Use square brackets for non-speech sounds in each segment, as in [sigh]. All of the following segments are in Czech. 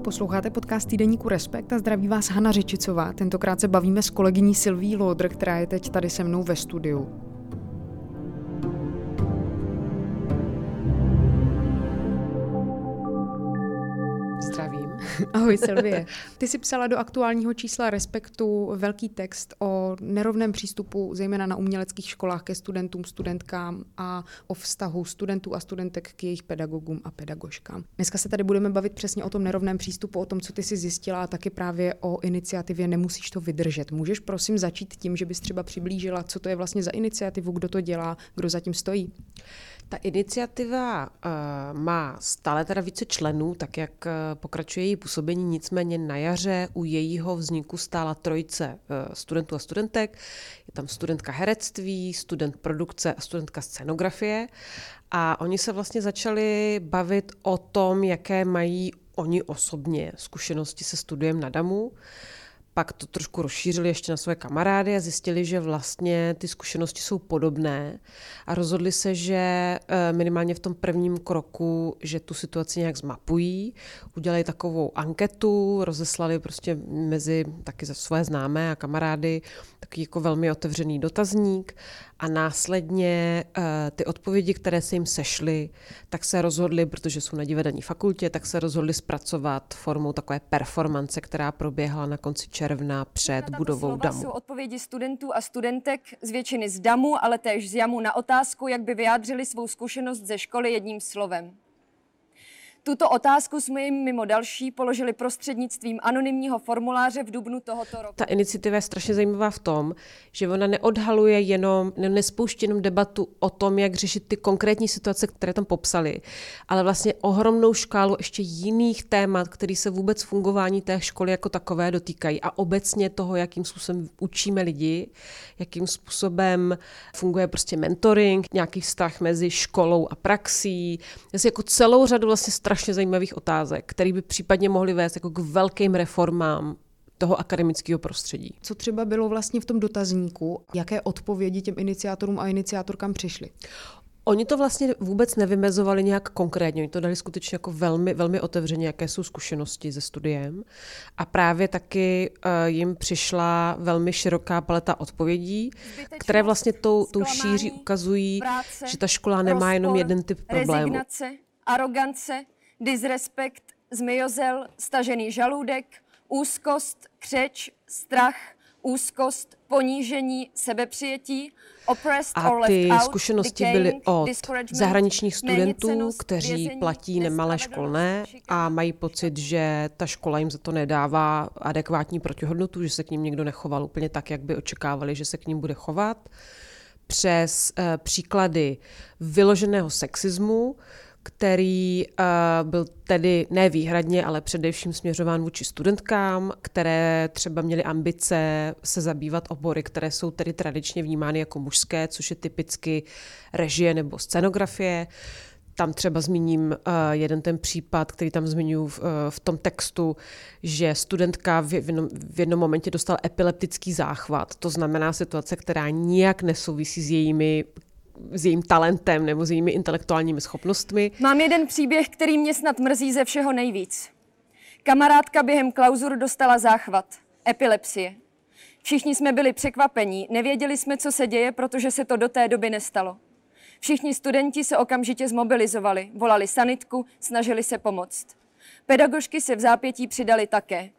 Posloucháte podcast Týdeníku Respekt a zdraví vás Hana Řečicová. Tentokrát se bavíme s kolegyní Silví Lodr, která je teď tady se mnou ve studiu. [laughs] Ahoj Silvie. Ty jsi psala do aktuálního čísla Respektu velký text o nerovném přístupu, zejména na uměleckých školách ke studentům, studentkám a o vztahu studentů a studentek k jejich pedagogům a pedagožkám. Dneska se tady budeme bavit přesně o tom nerovném přístupu, o tom, co ty jsi zjistila a taky právě o iniciativě Nemusíš to vydržet. Můžeš prosím začít tím, že bys třeba přiblížila, co to je vlastně za iniciativu, kdo to dělá, kdo zatím stojí? Ta iniciativa uh, má stále teda více členů, tak jak uh, pokračuje její působení, nicméně na jaře u jejího vzniku stála trojice uh, studentů a studentek. Je tam studentka herectví, student produkce a studentka scenografie. A oni se vlastně začali bavit o tom, jaké mají oni osobně zkušenosti se studiem na DAMu. Pak to trošku rozšířili ještě na své kamarády a zjistili, že vlastně ty zkušenosti jsou podobné a rozhodli se, že eh, minimálně v tom prvním kroku, že tu situaci nějak zmapují, udělají takovou anketu, rozeslali prostě mezi taky za své známé a kamarády takový jako velmi otevřený dotazník a následně uh, ty odpovědi, které se jim sešly, tak se rozhodli, protože jsou na divadelní fakultě, tak se rozhodli zpracovat formou takové performance, která proběhla na konci června před na budovou DAMu. jsou odpovědi studentů a studentek z většiny z DAMu, ale též z JAMu na otázku, jak by vyjádřili svou zkušenost ze školy jedním slovem. Tuto otázku jsme jim mimo další položili prostřednictvím anonymního formuláře v dubnu tohoto roku. Ta iniciativa je strašně zajímavá v tom, že ona neodhaluje jenom, nespouští jenom debatu o tom, jak řešit ty konkrétní situace, které tam popsali, ale vlastně ohromnou škálu ještě jiných témat, které se vůbec fungování té školy jako takové dotýkají a obecně toho, jakým způsobem učíme lidi, jakým způsobem funguje prostě mentoring, nějaký vztah mezi školou a praxí, jako celou řadu vlastně strašně zajímavých otázek, které by případně mohly vést jako k velkým reformám toho akademického prostředí. Co třeba bylo vlastně v tom dotazníku? Jaké odpovědi těm iniciátorům a iniciátorkám přišly? Oni to vlastně vůbec nevymezovali nějak konkrétně, oni to dali skutečně jako velmi, velmi otevřeně, jaké jsou zkušenosti se studiem. A právě taky uh, jim přišla velmi široká paleta odpovědí, které vlastně tou, tou šíří ukazují, práce, že ta škola nemá jenom jeden typ problémů. Rezignace, arogance, disrespekt, zmiozel, stažený žaludek, úzkost, křeč, strach, úzkost, ponížení, sebepřijetí, a ty zkušenosti byly od zahraničních studentů, kteří platí nemalé školné a mají pocit, že ta škola jim za to nedává adekvátní protihodnotu, že se k ním někdo nechoval úplně tak, jak by očekávali, že se k ním bude chovat, přes uh, příklady vyloženého sexismu, který uh, byl tedy ne výhradně, ale především směřován vůči studentkám, které třeba měly ambice se zabývat obory, které jsou tedy tradičně vnímány jako mužské, což je typicky režie nebo scenografie. Tam třeba zmíním uh, jeden ten případ, který tam zmiňuji v, uh, v tom textu, že studentka v, v, jednom, v jednom momentě dostala epileptický záchvat. To znamená situace, která nijak nesouvisí s jejími s jejím talentem nebo s jejími intelektuálními schopnostmi. Mám jeden příběh, který mě snad mrzí ze všeho nejvíc. Kamarádka během klauzur dostala záchvat, epilepsie. Všichni jsme byli překvapení, nevěděli jsme, co se děje, protože se to do té doby nestalo. Všichni studenti se okamžitě zmobilizovali, volali sanitku, snažili se pomoct. Pedagožky se v zápětí přidali také.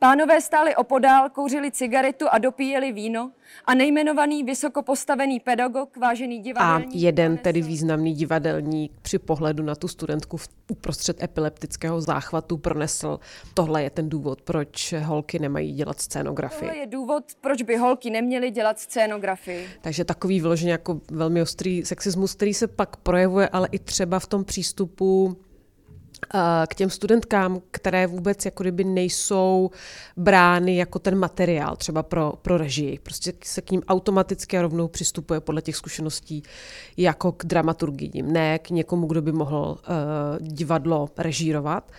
Pánové stáli opodál, kouřili cigaretu a dopíjeli víno a nejmenovaný vysoko postavený pedagog, vážený divadelník... A jeden tedy významný divadelník při pohledu na tu studentku v uprostřed epileptického záchvatu pronesl, tohle je ten důvod, proč holky nemají dělat scénografii. Tohle je důvod, proč by holky neměly dělat scénografii. Takže takový vyloženě jako velmi ostrý sexismus, který se pak projevuje ale i třeba v tom přístupu k těm studentkám, které vůbec jako kdyby nejsou brány jako ten materiál třeba pro, pro režii. Prostě se k ním automaticky a rovnou přistupuje podle těch zkušeností jako k dramaturgii, ne k někomu, kdo by mohl uh, divadlo režírovat.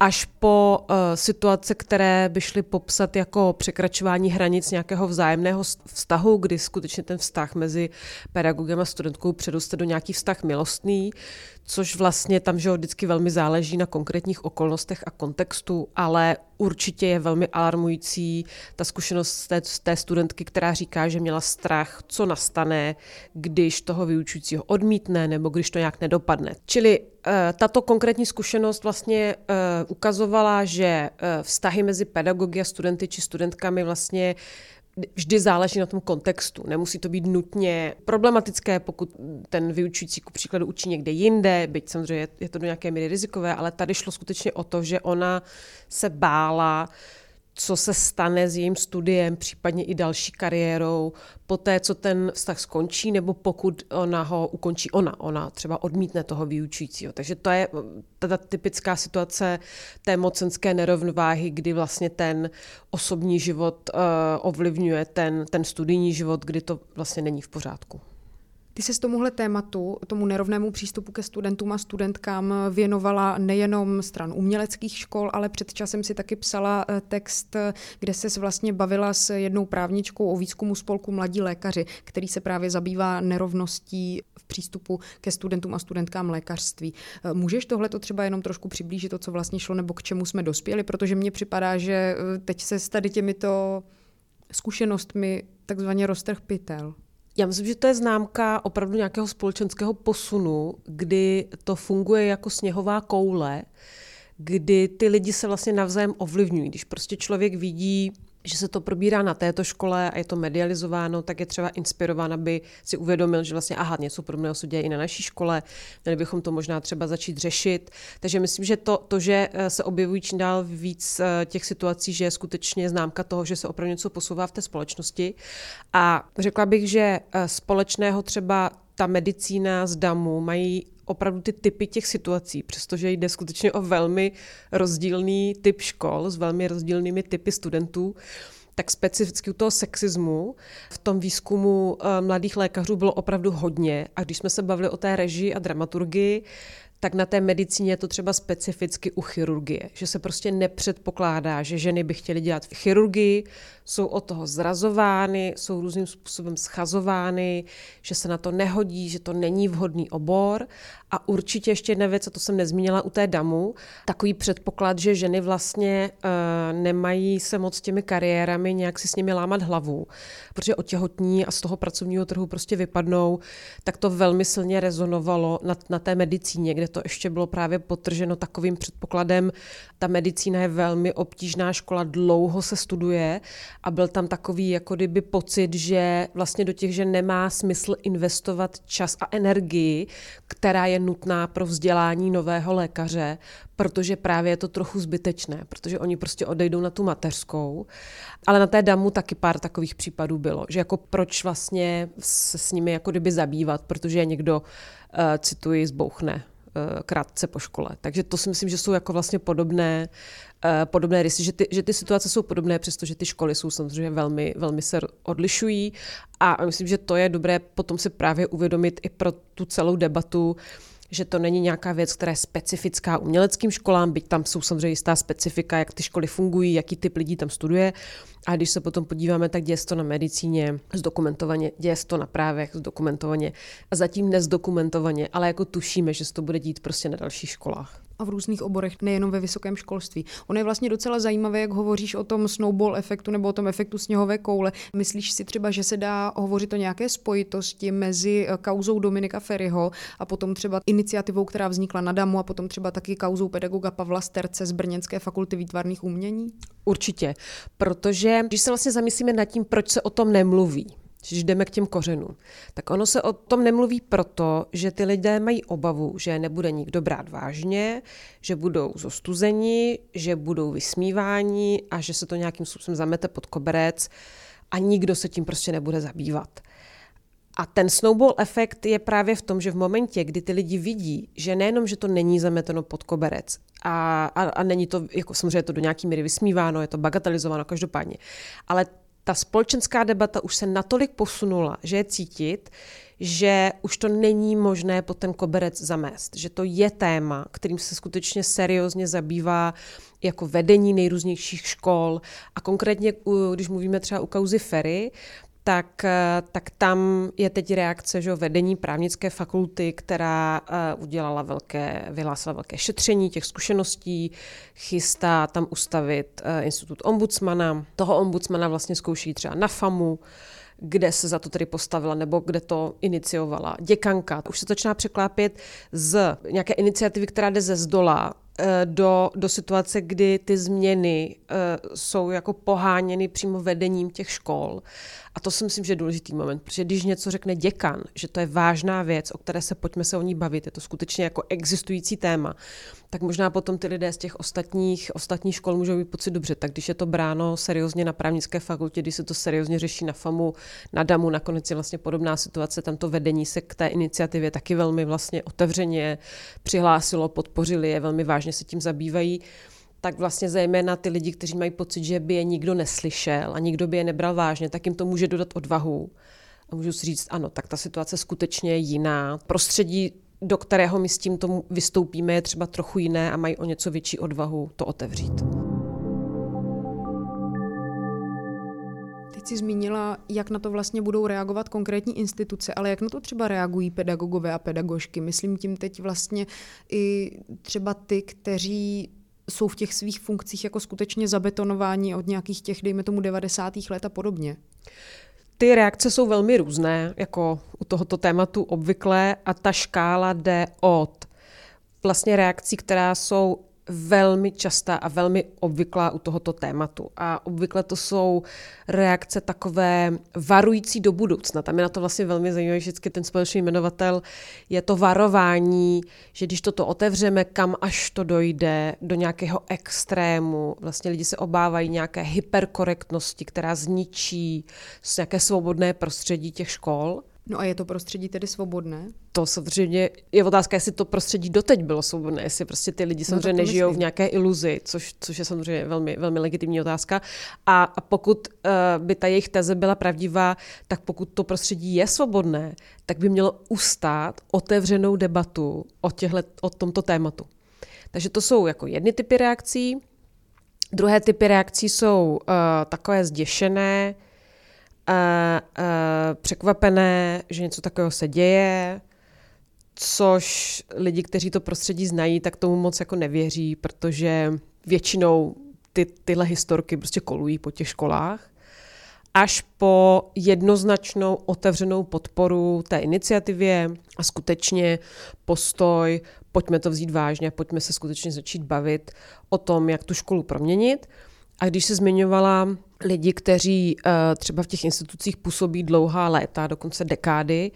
Až po uh, situace, které by šly popsat jako překračování hranic nějakého vzájemného vztahu, kdy skutečně ten vztah mezi pedagogem a studentkou předoste do nějaký vztah milostný, což vlastně tam, že vždycky velmi záleží na konkrétních okolnostech a kontextu, ale určitě je velmi alarmující ta zkušenost té, té studentky, která říká, že měla strach, co nastane, když toho vyučujícího odmítne nebo když to nějak nedopadne. Čili tato konkrétní zkušenost vlastně uh, ukazovala, že uh, vztahy mezi pedagogy a studenty či studentkami vlastně vždy záleží na tom kontextu. Nemusí to být nutně problematické, pokud ten vyučující ku příkladu učí někde jinde, byť samozřejmě je to do nějaké míry rizikové, ale tady šlo skutečně o to, že ona se bála co se stane s jejím studiem, případně i další kariérou, po té, co ten vztah skončí, nebo pokud ona ho ukončí ona, ona třeba odmítne toho vyučujícího. Takže to je ta typická situace té mocenské nerovnováhy, kdy vlastně ten osobní život uh, ovlivňuje ten, ten studijní život, kdy to vlastně není v pořádku. Ty se s tomuhle tématu, tomu nerovnému přístupu ke studentům a studentkám věnovala nejenom stran uměleckých škol, ale před časem si taky psala eh, text, kde se vlastně bavila s jednou právničkou o výzkumu spolku Mladí lékaři, který se právě zabývá nerovností v přístupu ke studentům a studentkám lékařství. Eh, můžeš tohle to třeba jenom trošku přiblížit, to, co vlastně šlo, nebo k čemu jsme dospěli, protože mně připadá, že eh, teď se s tady těmito zkušenostmi takzvaně roztrh pytel. Já myslím, že to je známka opravdu nějakého společenského posunu, kdy to funguje jako sněhová koule, kdy ty lidi se vlastně navzájem ovlivňují. Když prostě člověk vidí že se to probírá na této škole a je to medializováno, tak je třeba inspirován, aby si uvědomil, že vlastně aha, něco podobného se děje i na naší škole, měli bychom to možná třeba začít řešit. Takže myslím, že to, to že eh, se objevují čím dál víc eh, těch situací, že je skutečně známka toho, že se opravdu něco posouvá v té společnosti. A řekla bych, že eh, společného třeba ta medicína z DAMu mají opravdu ty typy těch situací, přestože jde skutečně o velmi rozdílný typ škol s velmi rozdílnými typy studentů, tak specificky u toho sexismu v tom výzkumu eh, mladých lékařů bylo opravdu hodně. A když jsme se bavili o té režii a dramaturgii, tak na té medicíně je to třeba specificky u chirurgie, že se prostě nepředpokládá, že ženy by chtěly dělat v chirurgii, jsou od toho zrazovány, jsou různým způsobem schazovány, že se na to nehodí, že to není vhodný obor. A určitě ještě jedna věc, a to jsem nezmínila u té damu, takový předpoklad, že ženy vlastně uh, nemají se moc těmi kariérami nějak si s nimi lámat hlavu, protože otěhotní a z toho pracovního trhu prostě vypadnou, tak to velmi silně rezonovalo na, na té medicíně, kde to ještě bylo právě potrženo takovým předpokladem, ta medicína je velmi obtížná škola, dlouho se studuje a byl tam takový jako kdyby pocit, že vlastně do těch, že nemá smysl investovat čas a energii, která je nutná pro vzdělání nového lékaře, protože právě je to trochu zbytečné, protože oni prostě odejdou na tu mateřskou. Ale na té damu taky pár takových případů bylo, že jako proč vlastně se s nimi jako kdyby zabývat, protože je někdo, uh, cituji, zbouchne krátce po škole. Takže to si myslím, že jsou jako vlastně podobné, eh, podobné rysy, že ty, že ty situace jsou podobné, přestože ty školy jsou samozřejmě velmi, velmi se odlišují a myslím, že to je dobré potom si právě uvědomit i pro tu celou debatu, že to není nějaká věc, která je specifická uměleckým školám, byť tam jsou samozřejmě jistá specifika, jak ty školy fungují, jaký typ lidí tam studuje. A když se potom podíváme, tak děje se to na medicíně zdokumentovaně, děje se to na právech zdokumentovaně a zatím nezdokumentovaně, ale jako tušíme, že se to bude dít prostě na dalších školách a v různých oborech, nejenom ve vysokém školství. Ono je vlastně docela zajímavé, jak hovoříš o tom snowball efektu nebo o tom efektu sněhové koule. Myslíš si třeba, že se dá hovořit o nějaké spojitosti mezi eh, kauzou Dominika Ferryho a potom třeba iniciativou, která vznikla na Damu a potom třeba taky kauzou pedagoga Pavla Sterce z Brněnské fakulty výtvarných umění? Určitě, protože když se vlastně zamyslíme nad tím, proč se o tom nemluví, když jdeme k těm kořenům, tak ono se o tom nemluví proto, že ty lidé mají obavu, že nebude nikdo brát vážně, že budou zostuzeni, že budou vysmíváni a že se to nějakým způsobem zamete pod koberec a nikdo se tím prostě nebude zabývat. A ten snowball efekt je právě v tom, že v momentě, kdy ty lidi vidí, že nejenom, že to není zameteno pod koberec a, a, a není to, jako samozřejmě je to do nějaký míry vysmíváno, je to bagatelizováno každopádně, ale ta společenská debata už se natolik posunula, že je cítit, že už to není možné pod ten koberec zamést, že to je téma, kterým se skutečně seriózně zabývá jako vedení nejrůznějších škol a konkrétně, když mluvíme třeba u kauzy Ferry, tak, eh, tak tam je teď reakce, že vedení právnické fakulty, která uh, udělala velké, vyhlásila velké šetření těch zkušeností, chystá tam ustavit uh, institut ombudsmana. Toho ombudsmana vlastně zkouší třeba na FAMu, kde se za to tedy postavila nebo kde to iniciovala. Děkanka. Už se začíná překlápět z nějaké iniciativy, která jde ze zdola Eh, do, do situace, kdy ty změny uh, jsou jako poháněny přímo vedením těch škol. A to si myslím, že je důležitý moment, protože když něco řekne děkan, že to je vážná věc, o které se pojďme se o ní bavit, je to skutečně jako existující téma, tak možná potom ty lidé z těch ostatních, ostatních škol můžou mít pocit dobře. Tak když je to bráno seriózně na právnické fakultě, když se to seriózně řeší na FAMu, na DAMu, nakonec je vlastně podobná situace, tam to vedení se k té iniciativě taky velmi vlastně otevřeně přihlásilo, podpořili je, velmi vážně se tím zabývají tak vlastně zejména ty lidi, kteří mají pocit, že by je nikdo neslyšel a nikdo by je nebral vážně, tak jim to může dodat odvahu. A můžu si říct, ano, tak ta situace skutečně je jiná. Prostředí do kterého my s tím tomu vystoupíme, je třeba trochu jiné a mají o něco větší odvahu to otevřít. Teď jsi zmínila, jak na to vlastně budou reagovat konkrétní instituce, ale jak na to třeba reagují pedagogové a pedagožky. Myslím tím teď vlastně i třeba ty, kteří jsou v těch svých funkcích jako skutečně zabetonováni od nějakých těch, dejme tomu, 90. let a podobně. Ty reakce jsou velmi různé, jako u tohoto tématu obvykle, a ta škála jde od vlastně reakcí, která jsou velmi častá a velmi obvyklá u tohoto tématu. A obvykle to jsou reakce takové varující do budoucna. Tam je na to vlastně velmi zajímavý vždycky ten společný jmenovatel. Je to varování, že když toto otevřeme, kam až to dojde, do nějakého extrému. Vlastně lidi se obávají nějaké hyperkorektnosti, která zničí nějaké svobodné prostředí těch škol. No a je to prostředí tedy svobodné? To samozřejmě je otázka, jestli to prostředí doteď bylo svobodné, jestli prostě ty lidi no, samozřejmě no, nežijou myslím. v nějaké iluzi, což, což je samozřejmě velmi, velmi legitimní otázka. A, a pokud uh, by ta jejich teze byla pravdivá, tak pokud to prostředí je svobodné, tak by mělo ustát otevřenou debatu o, těhle, o tomto tématu. Takže to jsou jako jedny typy reakcí. Druhé typy reakcí jsou uh, takové zděšené, a, a překvapené, že něco takového se děje, což lidi, kteří to prostředí znají, tak tomu moc jako nevěří, protože většinou ty, tyhle historky prostě kolují po těch školách až po jednoznačnou otevřenou podporu té iniciativě a skutečně postoj, pojďme to vzít vážně, pojďme se skutečně začít bavit o tom, jak tu školu proměnit. A když se zmiňovala lidi, kteří uh, třeba v těch institucích působí dlouhá léta, dokonce dekády,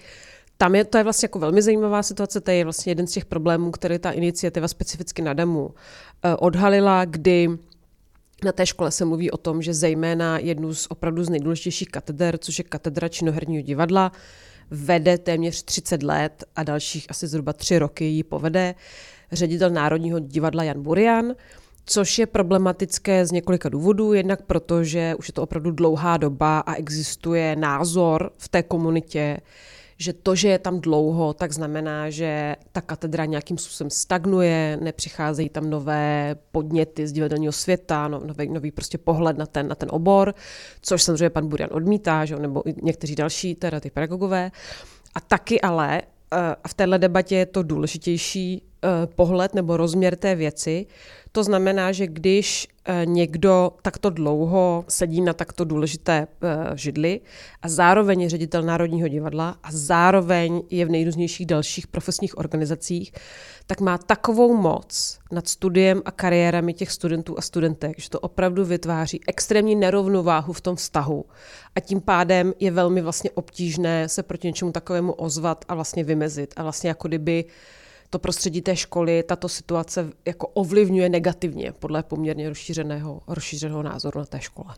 tam je to je vlastně jako velmi zajímavá situace, to je vlastně jeden z těch problémů, který ta iniciativa specificky na DEMu uh, odhalila, kdy na té škole se mluví o tom, že zejména jednu z opravdu z nejdůležitějších kateder, což je katedra činoherního divadla, vede téměř 30 let a dalších asi zhruba tři roky ji povede ředitel Národního divadla Jan Burian, což je problematické z několika důvodů. Jednak proto, že už je to opravdu dlouhá doba a existuje názor v té komunitě, že to, že je tam dlouho, tak znamená, že ta katedra nějakým způsobem stagnuje, nepřicházejí tam nové podněty z divadelního světa, no, nový, nový prostě pohled na ten, na ten obor, což samozřejmě pan Burian odmítá, že, nebo někteří další, teda ty pedagogové. A taky ale, eh, a v téhle debatě je to důležitější pohled nebo rozměr té věci, to znamená, že když eh, někdo takto dlouho sedí na takto důležité eh, židli a zároveň je ředitel Národního divadla a zároveň je v nejrůznějších dalších profesních organizacích, tak má takovou moc nad studiem a kariérami těch studentů a studentek, že to opravdu vytváří extrémní nerovnováhu v tom vztahu. A tím pádem je velmi vlastně obtížné se proti něčemu takovému ozvat a vlastně vymezit. A vlastně jako kdyby to prostředí té školy tato situace jako ovlivňuje negativně podle poměrně rozšířeného, rozšířeného názoru na té škole.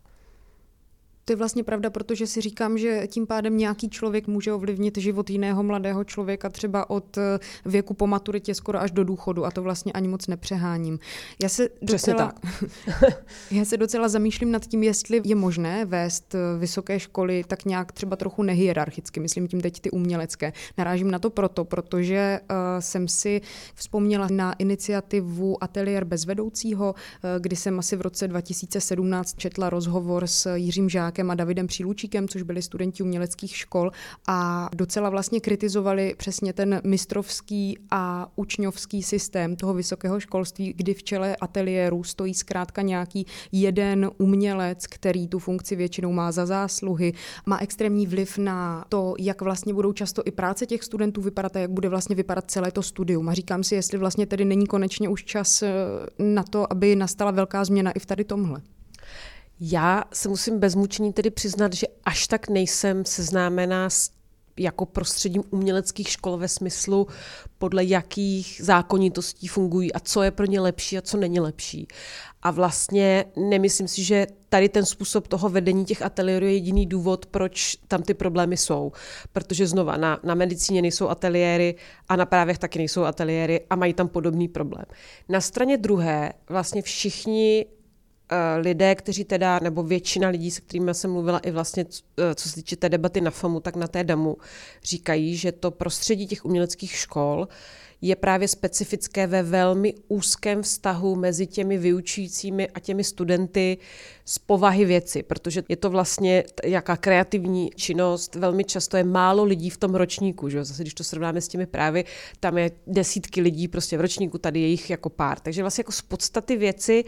To je vlastně pravda, protože si říkám, že tím pádem nějaký člověk může ovlivnit život jiného mladého člověka třeba od eh, věku po maturitě skoro až do důchodu a to vlastně ani moc nepřeháním. Já se Přesně docela, tak. [laughs] já se docela zamýšlím nad tím, jestli je možné vést eh, vysoké školy tak nějak třeba trochu nehierarchicky, myslím tím teď ty umělecké. Narážím na to proto, protože uh, jsem si vzpomněla na iniciativu Ateliér bez vedoucího, uh, kdy jsem asi v roce 2017 četla rozhovor s Jiřím Žákem Novákem a Davidem Přílučíkem, což byli studenti uměleckých škol a docela vlastně kritizovali přesně ten mistrovský a učňovský systém toho vysokého školství, kdy v čele ateliéru stojí zkrátka nějaký jeden umělec, který tu funkci většinou má za zásluhy, má extrémní vliv na to, jak vlastně budou často i práce těch studentů vypadat a jak bude vlastně vypadat celé to studium. A říkám si, jestli vlastně tedy není konečně už čas eh, na to, aby nastala velká změna i v tady tomhle. Já se musím bez mučení tedy přiznat, že až tak nejsem seznámená s jako prostředím uměleckých škol ve smyslu, podle jakých zákonitostí fungují a co je pro ně lepší a co není lepší. A vlastně nemyslím si, že tady ten způsob toho vedení těch ateliérů je jediný důvod, proč tam ty problémy jsou. Protože znova na, na medicíně nejsou ateliéry a na právech taky nejsou ateliéry a mají tam podobný problém. Na straně druhé vlastně všichni lidé, kteří teda, nebo většina lidí, se kterými jsem mluvila i vlastně, eh, co se týče té debaty na FAMu, tak na té DAMu, říkají, že to prostředí těch uměleckých škol je právě specifické ve velmi úzkém vztahu mezi těmi vyučujícími a těmi studenty z povahy věci, protože je to vlastně jaká kreativní činnost, velmi často je málo lidí v tom ročníku, že? zase když to srovnáme s těmi právy, tam je desítky lidí prostě v ročníku, tady je jich jako pár. Takže vlastně jako z podstaty věci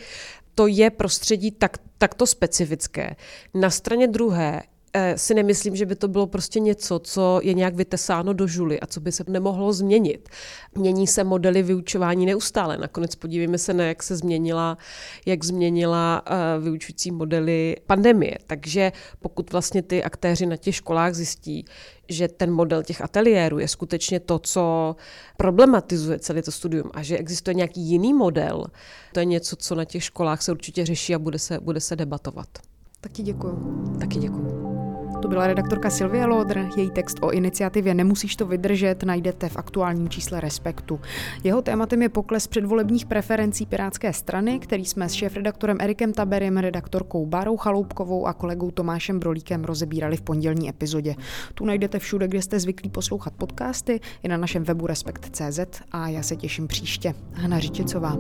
to je prostředí tak, takto specifické. Na straně druhé si nemyslím, že by to bylo prostě něco, co je nějak vytesáno do žuly a co by se nemohlo změnit. Mění se modely vyučování neustále. Nakonec podívejme se na, jak se změnila, jak změnila uh, vyučující modely pandemie. Takže pokud vlastně ty aktéři na těch školách zjistí, že ten model těch ateliérů je skutečně to, co problematizuje celé to studium a že existuje nějaký jiný model, to je něco, co na těch školách se určitě řeší a bude se, bude se debatovat. Taky děkuju. Taky děkuju. To byla redaktorka Silvia Lodr, její text o iniciativě Nemusíš to vydržet najdete v aktuálním čísle Respektu. Jeho tématem je pokles předvolebních preferencí Pirátské strany, který jsme s šéf-redaktorem Erikem Taberem, redaktorkou Bárou Chaloupkovou a kolegou Tomášem Brolíkem rozebírali v pondělní epizodě. Tu najdete všude, kde jste zvyklí poslouchat podcasty, i na našem webu Respekt.cz a já se těším příště. Hana Řičicová.